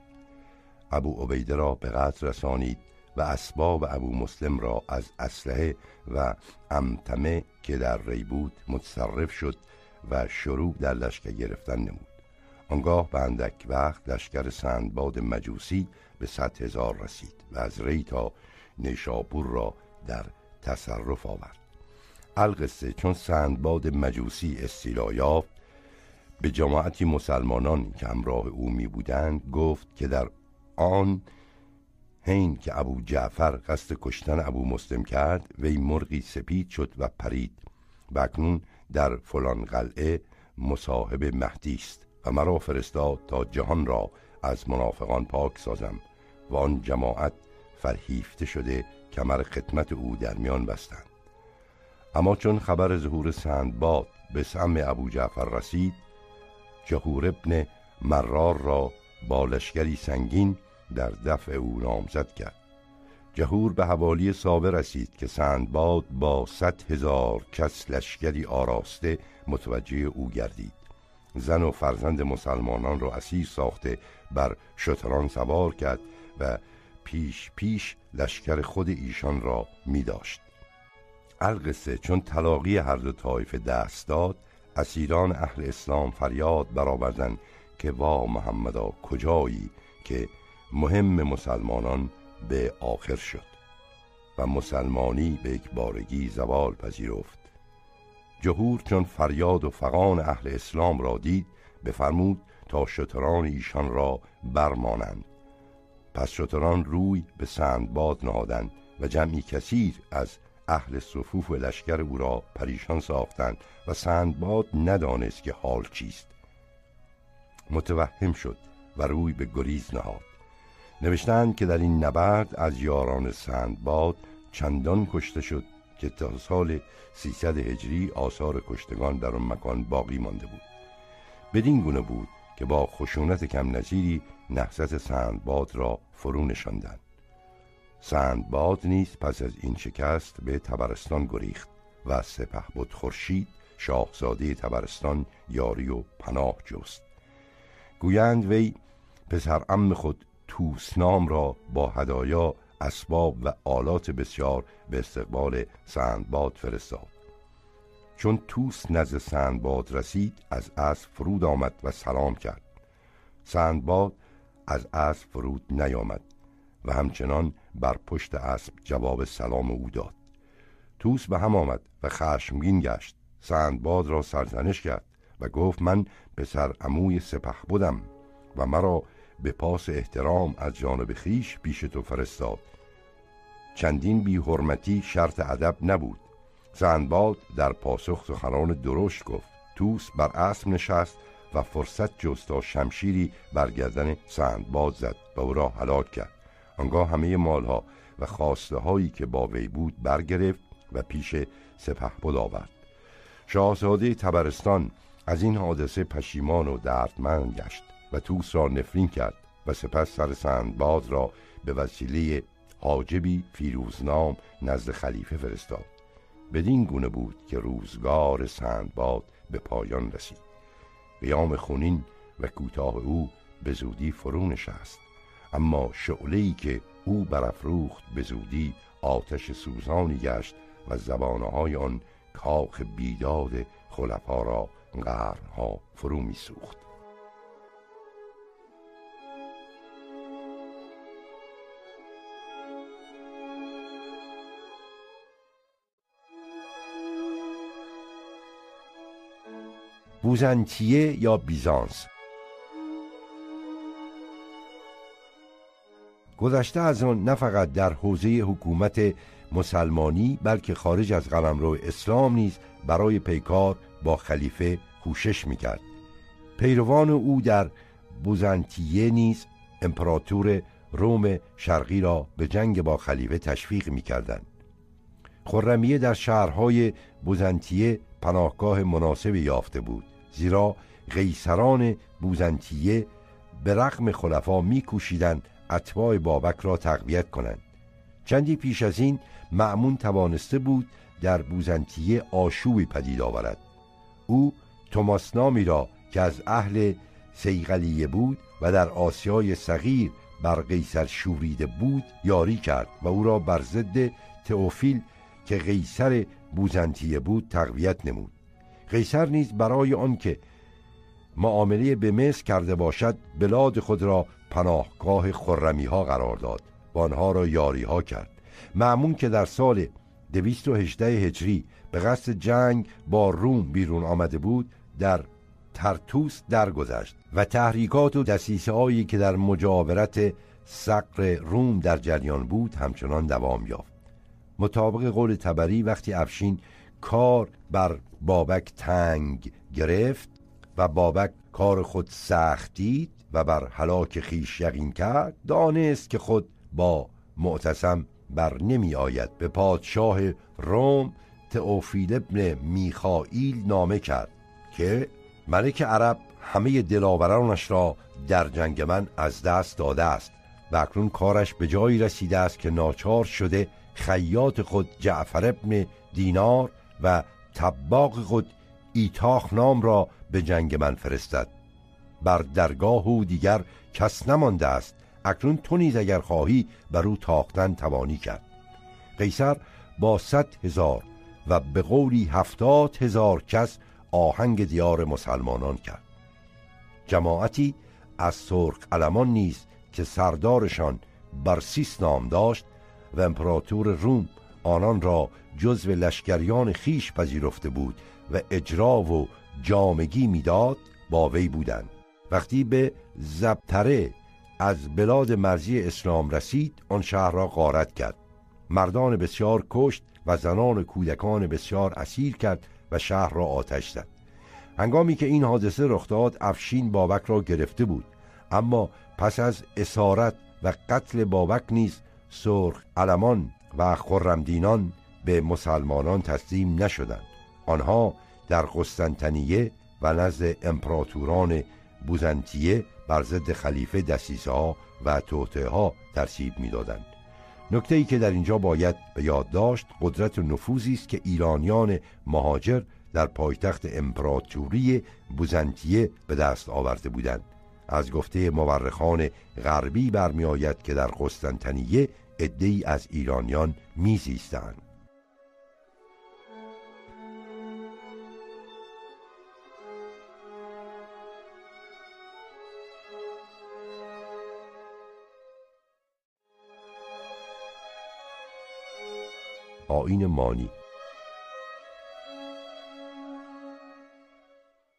ابو عبیده را به قتل رسانید و اسباب ابو مسلم را از اسلحه و امتمه که در ری بود متصرف شد و شروع در لشکر گرفتن نمود. آنگاه به اندک وقت لشکر سندباد مجوسی به صد هزار رسید و از ری تا نیشابور را در تصرف آورد. القصه چون سندباد مجوسی استیلا یافت به جماعتی مسلمانان که همراه او می بودند گفت که در آن هین که ابو جعفر قصد کشتن ابو مسلم کرد وی مرغی سپید شد و پرید. و اکنون در فلان قلعه مصاحب مهدی است و مرا فرستاد تا جهان را از منافقان پاک سازم و آن جماعت فرهیفته شده کمر خدمت او در میان بستند. اما چون خبر ظهور سندباد به سم ابو جعفر رسید جهور ابن مرار را با لشکری سنگین در دفع او نامزد کرد. جهور به حوالی سابه رسید که سندباد با صد هزار کس لشکری آراسته متوجه او گردید. زن و فرزند مسلمانان را اسیر ساخته بر شتران سوار کرد و پیش پیش لشکر خود ایشان را می داشت. القصه چون طلاقی هر دو طایفه دست داد اسیران اهل اسلام فریاد برآوردند که وا محمدا کجایی که مهم مسلمانان به آخر شد و مسلمانی به یک بارگی زوال پذیرفت. جهور چون فریاد و فقان اهل اسلام را دید بفرمود تا شتران ایشان را برمانند. پس شتران روی به سندباد نهادند و جمعی کثیر از اهل صفوف و لشکر او را پریشان ساختند و سندباد ندانست که حال چیست. متوهم شد و روی به گریز نهاد. نوشتند که در این نبرد از یاران سندباد چندان کشته شد که تا سال 300 هجری آثار کشتگان در آن مکان باقی مانده بود. بدین گونه بود که با خشونت کم نظیری نحست سندباد را فرو نشاندند. سندباد نیز پس از این شکست به تبرستان گریخت و سپه بود خورشید شاهزاده تبرستان یاری و پناه جست. گویند وی پسر ام خود توسنام را با هدایا اسباب و آلات بسیار به استقبال سندباد فرستاد. چون توس نزد سندباد رسید از اسب فرود آمد و سلام کرد. سندباد از اسب فرود نیامد و همچنان بر پشت اسب جواب سلام او داد. توس به هم آمد و خشمگین گشت. سندباد را سرزنش کرد و گفت من پسر عموی سپه بودم و مرا به پاس احترام از جانب خیش پیش تو فرستاد. چندین بی حرمتی شرط ادب نبود. زنباد در پاسخ سخنان درشت گفت. توس بر اسب نشست و فرصت جست تا شمشیری بر گردن سندباد زد و او را هلاک کرد. آنگاه همه مالها و خواسته هایی که با وی بود برگرفت و پیش سپه بود آورد. شاهزاده تبرستان از این حادثه پشیمان و دردمند گشت. و توس را نفرین کرد و سپس سر سندباد را به وسیله حاجبی فیروزنام نزد خلیفه فرستاد. بدین گونه بود که روزگار سندباد به پایان رسید. قیام خونین و کوتاه او به زودی فرو نشست. اما شعله‌ای که او برافروخت به زودی آتش سوزانی گشت و زبانه آن کاخ بیداد خلفا را قرنها فرو میسوخت. بوزنتیه یا بیزانس؟ گذشته از آن نه فقط در حوزه حکومت مسلمانی بلکه خارج از قلمرو اسلام نیز برای پیکار با خلیفه کوشش می‌کرد. پیروان او در بوزنتیه نیز امپراتور روم شرقی را به جنگ با خلیفه تشویق می‌کردند. خرمیه در شهرهای بوزنتیه پناهگاه مناسبی یافته بود. زیرا قیصران بوزنتیه به رغم خلفا میکوشیدند اتباع بابک را تقویت کنند. چندی پیش از این معمون توانسته بود در بوزنتیه آشوبی پدید آورد. او توماس نامی را که از اهل سیغلیه بود و در آسیای صغیر بر قیصر شوریده بود یاری کرد و او را بر ضد تئوفیل که قیصر بوزنتیه بود تقویت نمود. قیصر نیز برای آنکه معامله به مصر کرده باشد بلاد خود را پناهگاه خرمی ها قرار داد و آنها را یاری ها کرد. معمون که در سال 218 هجری به قصد جنگ با روم بیرون آمده بود در ترتوس درگذشت و تحریکات و دسیسه هایی که در مجاورت سقر روم در جریان بود همچنان دوام یافت. مطابق قول تبری وقتی افشین کار بر بابک تنگ گرفت و بابک کار خود سخت دید و بر حلاک خیش یقین کرد. دانست که خود با معتصم بر نمی آید. به پادشاه روم تئوفیل ابن میخائیل نامه کرد که ملک عرب همه دلاورانش را در جنگ من از دست داده است و اکنون کارش به جایی رسیده است که ناچار شده خیاط خود جعفر ابن دینار و تباق خود ایتاخ نام را به جنگ من فرستد. بر درگاه او دیگر کس نمانده است. اکنون تو نیز اگر خواهی بر او تاختن توانی کرد. قیصر با صد هزار و به قولی هفتاد هزار کس آهنگ دیار مسلمانان کرد. جماعتی از سرخ علمان نیز که سردارشان برسیس نام داشت و امپراتور روم آنان را جزو لشکریان خیش پذیرفته بود و اجرا و جامگی می‌داد با وی بودند. وقتی به زبتره از بلاد مرزی اسلام رسید آن شهر را غارت کرد. مردان بسیار کشت و زنان کودکان بسیار اسیر کرد و شهر را آتش زد. هنگامی که این حادثه رخ داد افشین بابک را گرفته بود. اما پس از اسارت و قتل بابک نیز سرخ علمان و خرمدینان به مسلمانان تسلیم نشدند. آنها در قسطنطنیه و نزد امپراتوران بوزنتیه بر ضد خلیفه دسیسه ها و توطعه ها ترسیب می‌دادند. نکته ای که در اینجا باید به یاد داشت قدرت نفوذی است که ایرانیان مهاجر در پایتخت امپراتوری بوزنتیه به دست آورده بودند. از گفته مورخان غربی برمیآید که در قسطنطنیه عدهای از ایرانیان میزیستند. آین مانی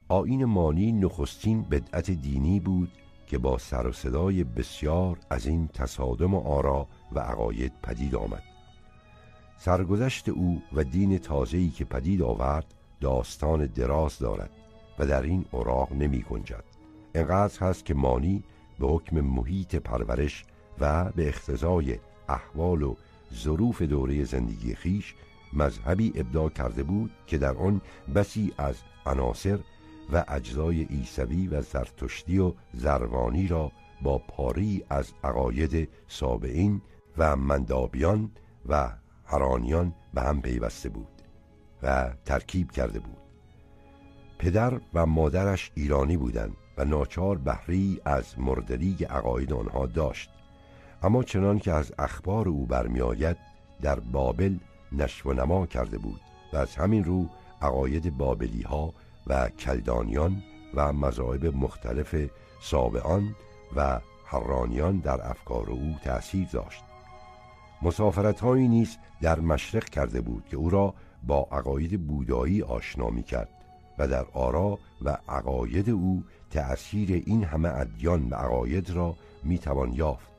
آین مانی نخستین بدعت دینی بود که با سر و صدای بسیار از این تصادم آرا و عقاید پدید آمد. سرگذشت او و دین تازه‌ای که پدید آورد داستان دراز دارد و در این اوراق نمی گنجد. انقدر هست که مانی به حکم محیط پرورش و به اختزای احوال و ظروف دوره زندگی خیش مذهبی ابداع کرده بود که در آن بسی از عناصر و اجزای عیسوی و زرتشتی و زروانی را با پاری از عقاید سابعین و مندابیان و هرانیان به هم پیوسته بود و ترکیب کرده بود. پدر و مادرش ایرانی بودند و ناچار بهری از مردریگ عقاید آنها داشت. اما چنان که از اخبار او برمیآید در بابل نشو نما کرده بود و از همین رو عقاید بابلی ها و کلدانیان و مذاهب مختلف سابعان و حرانیان در افکار او تأثیر داشت. مسافرت هایی نیز در مشرق کرده بود که او را با عقاید بودایی آشنا می کرد و در آرا و عقاید او تأثیر این همه ادیان و عقاید را می توان یافت.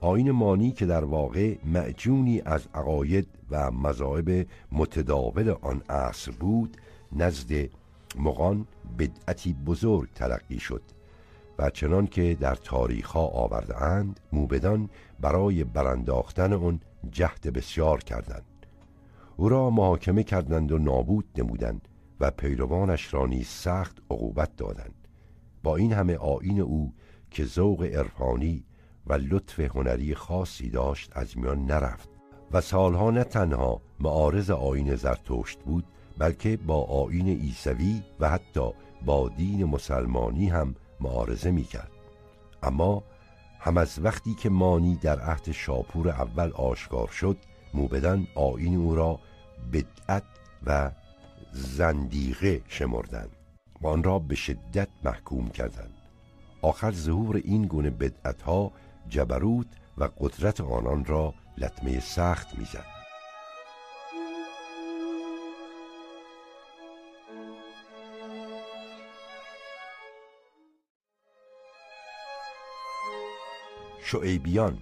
آین مانی که در واقع معجونی از عقاید و مذاهب متداول آن عصر بود نزد مغان بدعتی بزرگ تلقی شد و چنان که در تاریخ ها آورده اند موبدان برای برانداختن آن جهد بسیار کردند. او را محاکمه کردند و نابود نمودند و پیروانش را نیز سخت عقوبت دادند. با این همه آین او که ذوق عرفانی و لطف هنری خاصی داشت از میان نرفت و سالها نه تنها معارض آین زرتشت بود بلکه با آین عیسوی و حتی با دین مسلمانی هم معارضه می کرد اما هم از وقتی که مانی در عهد شاپور اول آشکار شد موبدان آین او را بدعت و زندیقه شمردند و آن را به شدت محکوم کردند. آخر ظهور این گونه بدعت ها جبروت و قدرت آنان را لطمه سخت می‌زد. شعیبیان.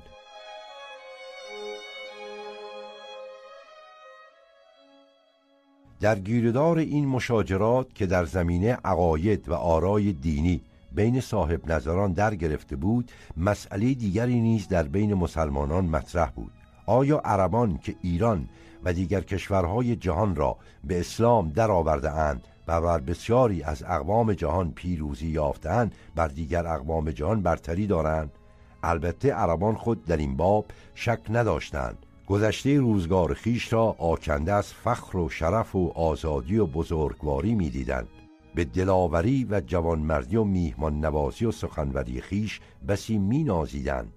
در گیردار این مشاجرات که در زمینه عقاید و آرای دینی بین صاحب نظران در گرفته بود مسئله دیگری نیز در بین مسلمانان مطرح بود. آیا عربان که ایران و دیگر کشورهای جهان را به اسلام درآورده اند و بر بسیاری از اقوام جهان پیروزی یافتند بر دیگر اقوام جهان برتری دارند؟ البته عربان خود در این باب شک نداشتند. گذشته روزگار خیش را آکنده از فخر و شرف و آزادی و بزرگواری می‌دیدند. به دلاوری و جوانمردی و میهمان نوازی و سخنوری خیش بسی می نازیدند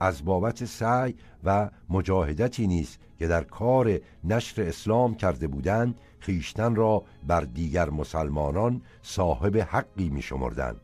از بابت سعی و مجاهدتی نیست که در کار نشر اسلام کرده بودند خیشتن را بر دیگر مسلمانان صاحب حقی می شمردند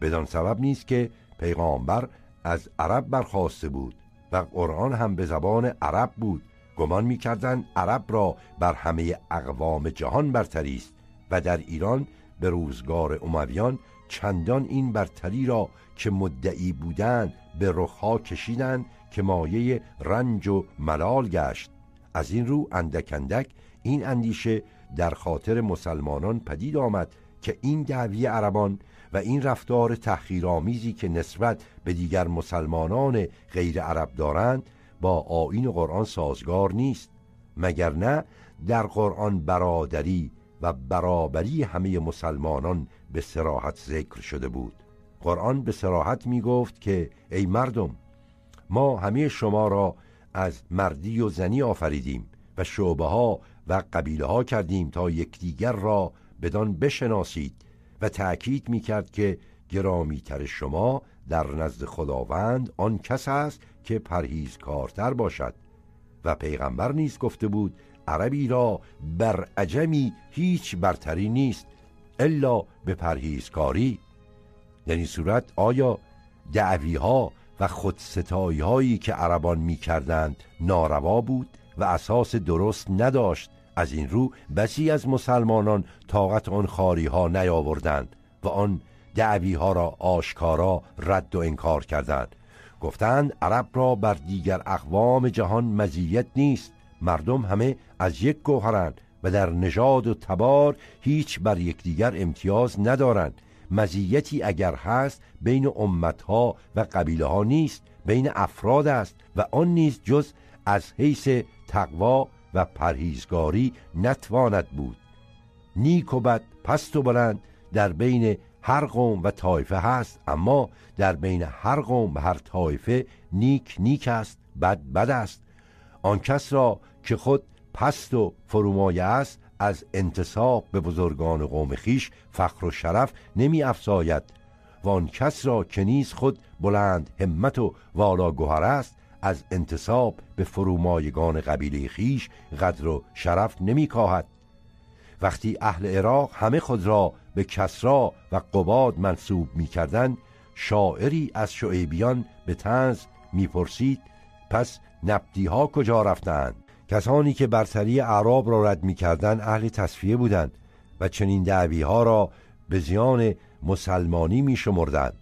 بدان سبب نیست که پیغامبر از عرب برخواسته بود و قرآن هم به زبان عرب بود. گمان می‌کردند عرب را بر همه اقوام جهان برتری است و در ایران به روزگار امویان چندان این برتری را که مدعی بودند به رخها کشیدند که مایه رنج و ملال گشت. از این رو اندک اندک این اندیشه در خاطر مسلمانان پدید آمد که این دعوی عربان و این رفتار تحقیرآمیزی که نسبت به دیگر مسلمانان غیر عرب دارند با آین قرآن سازگار نیست. مگر نه در قرآن برادری و برابری همه مسلمانان به سراحت ذکر شده بود. قرآن به سراحت می گفت که ای مردم ما همه شما را از مردی و زنی آفریدیم و شعبه ها و قبیله ها کردیم تا یکدیگر را بدان بشناسید. و تأکید می کرد که گرامی تر شما در نزد خداوند آن کس است که پرهیزکارتر باشد. و پیغمبر نیز گفته بود عربی را بر عجمی هیچ برتری نیست الا به پرهیزکاری. در این صورت آیا دعوی ها و خودستایی هایی که عربان می کردند ناروا بود و اساس درست نداشت از این رو بسی از مسلمانان طاقت آن خاری ها نیاوردند و آن دعوی ها را آشکارا رد و انکار کردند. گفتند عرب را بر دیگر اقوام جهان مزیت نیست. مردم همه از یک گوهرند و در نژاد و تبار هیچ بر یکدیگر امتیاز ندارند. مزیتی اگر هست بین امتها و قبیله ها نیست بین افراد است و آن نیز جز از حیث تقوا و پرهیزگاری نتواند بود. نیک و بد پست و بلند در بین هر قوم و طایفه هست اما در بین هر قوم و هر طایفه نیک نیک است بد بد است. آن کس را که خود پست و فرومایه است از انتصاب به بزرگان قوم خیش فخر و شرف نمی افزاید. وان کس را که نیز خود بلند همت و والا گوهر است از انتصاب به فرومایگان قبیله خیش قدر و شرف نمی کاهد وقتی اهل عراق همه خود را به کسرا و قباد منصوب می کردن شاعری از شعیبیان به تنز می‌پرسید پس نبدی ها کجا رفتند کسانی که برتری اعراب را رد می‌کردند اهل تصفیه بودند و چنین دعوی ها را به زیان مسلمانی می شمردن.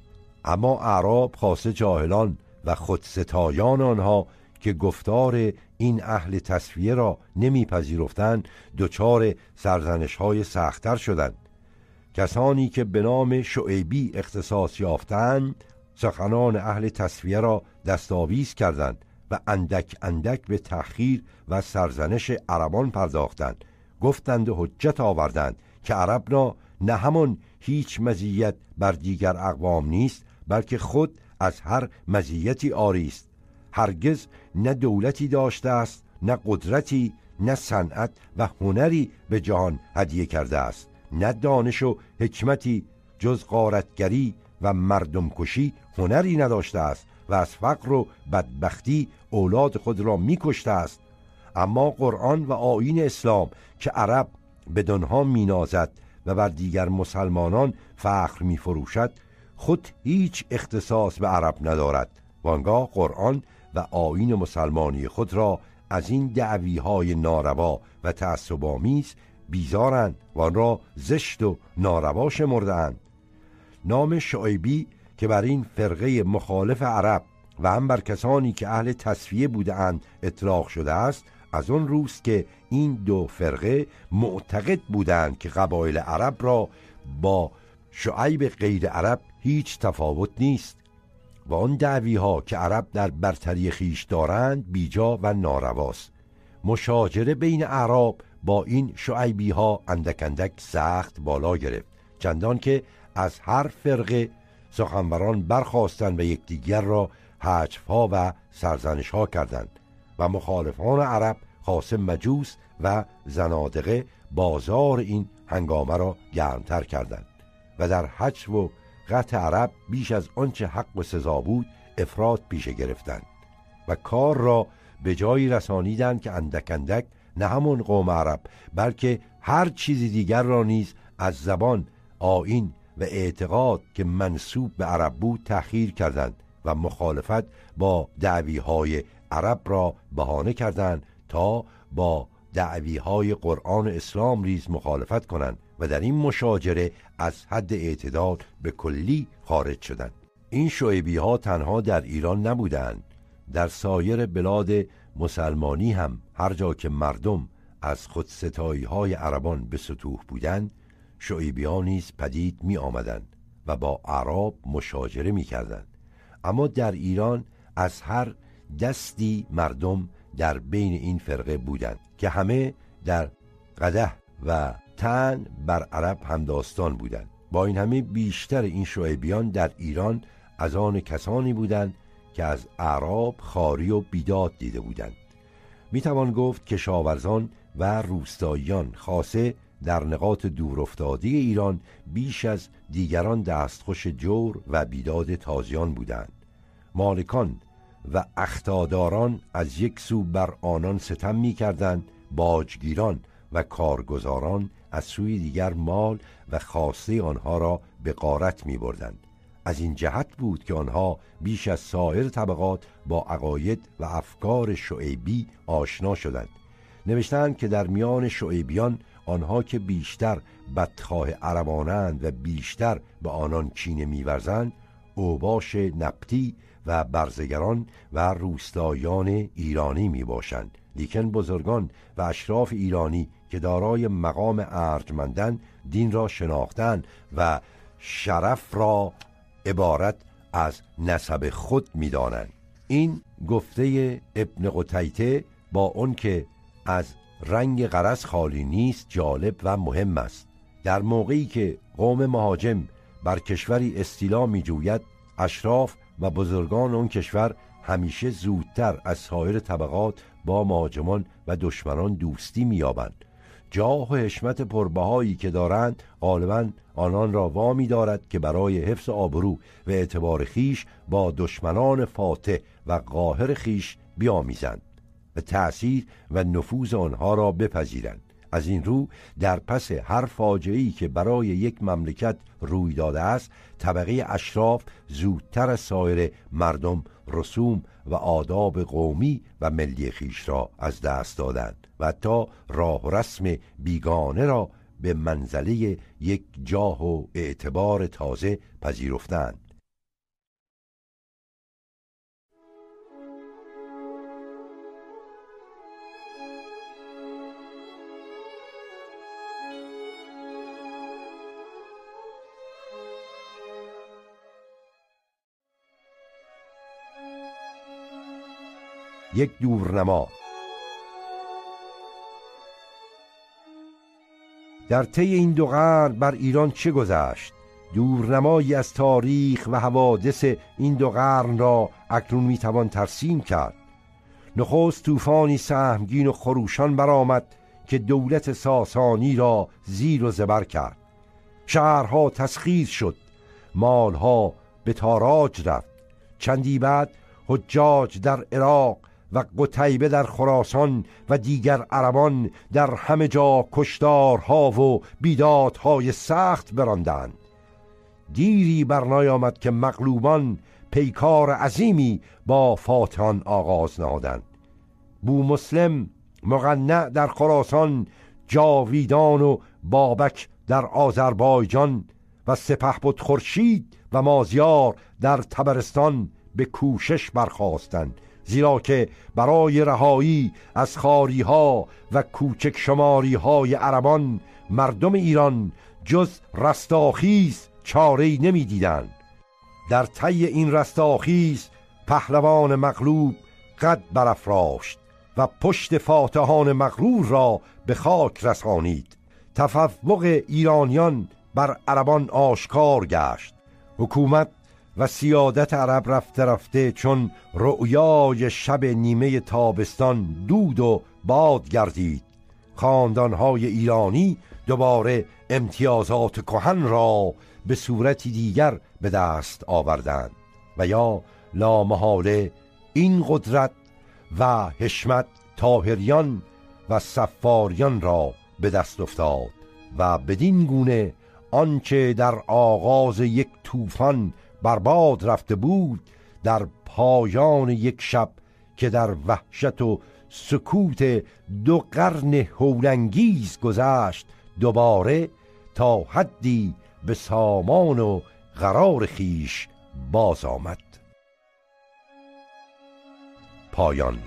اما اعراب خاصه جاهلان و خودستایان آنها که گفتار این اهل تصفیه را نمیپذیرفتند دچار سرزنش های سختتر شدند. کسانی که به نام شعیبی اختصاص یافتند سخنان اهل تصفیه را دستاویز کردند و اندک اندک به تأخیر و سرزنش عربان پرداختند. گفتند و حجت آوردند که عرب را نه همان هیچ مزیت بر دیگر اقوام نیست بلکه خود از هر مزیتی آری است هرگز نه دولتی داشته است نه قدرتی نه صنعت و هنری به جهان هدیه کرده است. نه دانش و حکمتی جز قارتگری و مردم کشی هنری نداشته است و از فقر و بدبختی اولاد خود را میکشته است. اما قرآن و آین اسلام که عرب به دنها مینازد و بر دیگر مسلمانان فخر میفروشد خود هیچ اختصاص به عرب ندارد. وانگاه قرآن و آین مسلمانی خود را از این دعوی های ناروا و تعصبامیز بیزارند. و آن را زشت و ناروا شمردهاند. نام شعیبی که بر این فرقه مخالف عرب و هم بر کسانی که اهل تصفیه بودند اطلاق شده است از آن روز که این دو فرقه معتقد بودند که قبایل عرب را با شعیب غیر عرب هیچ تفاوت نیست و آن دعوی ها که عرب در برتری خیش دارند بیجا و نارواست. مشاجره بین عرب با این شعیبی ها اندک اندک سخت بالا گرفت چندان که از هر فرقه سخنوران برخواستند و یکدیگر را حجفها و سرزنش ها کردند و مخالفان عرب خاص مجوس و زنادقه بازار این هنگامه را گرمتر کردند. و در حج و قطع عرب بیش از آنچه حق و سزا بود افراد پیشه گرفتند و کار را به جایی رسانیدند که اندک اندک نه همون قوم عرب بلکه هر چیزی دیگر را نیز از زبان آین و اعتقاد که منصوب به عرب بود تأخیر کردند و مخالفت با دعوی های عرب را بهانه کردند تا با دعوی های قرآن اسلام ریز مخالفت کنند. و در این مشاجره از حد اعتدال به کلی خارج شدند. این شعیبی ها تنها در ایران نبودند. در سایر بلاد مسلمانی هم هر جا که مردم از خودستایی های عربان به سطوح بودند شعیبی ها نیز پدید می آمدند و با عرب مشاجره می کردند اما در ایران از هر دستی مردم در بین این فرقه بودند که همه در قده و تن بر عرب همداستان بودند. با این همه بیشتر این شعیبیان در ایران از آن کسانی بودند که از اعراب خاری و بیداد دیده بودند. می توان گفت که شاورزان و روستاییان خاصه در نقاط دورافتاده ایران بیش از دیگران دستخوش جور و بیداد تازیان بودند. مالکان و اختاداران از یک سو بر آنان ستم می کردند باجگیران و کارگزاران از سوی دیگر مال و خواسته آنها را به قارت می بردند. از این جهت بود که آنها بیش از سایر طبقات با عقاید و افکار شعیبی آشنا شدند نوشتند که در میان شعیبیان آنها که بیشتر بدخواه عربانند و بیشتر به آنان کینه میورزند اوباش نبتی و برزگران و روستایان ایرانی می باشند لیکن بزرگان و اشراف ایرانی که دارای مقام ارجمندن دین را شناختن و شرف را عبارت از نسب خود می‌دانند. این گفته ابن قتیته با اون که از رنگ قرص خالی نیست جالب و مهم است. در موقعی که قوم مهاجم بر کشوری استیلا می جوید اشراف و بزرگان آن کشور همیشه زودتر از سایر طبقات با مهاجمان و دشمنان دوستی میابند جاه و حشمت پربهایی که دارند غالبا آنان را وامی دارد که برای حفظ آبرو و اعتبار خیش با دشمنان فاتح و قاهر خیش بیامیزند و تأثیر و نفوذ آنها را بپذیرند. از این رو در پس هر فاجعه‌ای که برای یک مملکت روی داده است طبقه اشراف زودتر از سایر مردم رسوم و آداب قومی و ملی خیش را از دست دادند. و حتی راه رسم بیگانه را به منزله یک جاه و اعتبار تازه پذیرفتند. یک دورنما در طی این دو قرن بر ایران چه گذشت؟ دورنمایی از تاریخ و حوادث این دو قرن را اکنون می‌توان ترسیم کرد. نخست طوفانی سهمگین و خروشان برآمد که دولت ساسانی را زیر و زبر کرد. شهرها تسخیر شد مالها به تاراج رفت. چندی بعد حجاج در عراق و قتیبه در خراسان و دیگر عربان در همه جا کشتارها و بیدادهای سخت براندند. دیری بر آمد که مغلوبان پیکار عظیمی با فاتحان آغاز نهادند. بو مسلم مغنع در خراسان جاویدان و بابک در آذربایجان و سپه بود خورشید و مازیار در تبرستان به کوشش برخواستند زیرا که برای رهایی از خاری ها و کوچک شماری های عربان مردم ایران جز رستاخیز چاره نمی دیدن. در طی این رستاخیز پهلوان مغلوب قد برافراشت و پشت فاتحان مغرور را به خاک رسانید تفوق ایرانیان بر عربان آشکار گشت حکومت و سیادت عرب رفته رفته چون رؤیای شب نیمه تابستان دود و باد گردید. خاندانهای ایرانی دوباره امتیازات کهن را به صورتی دیگر به دست آوردند و یا لامحاله این قدرت و حشمت تاهریان و سفاریان را به دست افتاد و بدین گونه آنچه در آغاز یک طوفان برباد رفته بود در پایان یک شب که در وحشت و سکوت دو قرن هولنگیز گذشت دوباره تا حدی به سامان و قرار خیش باز آمد. پایان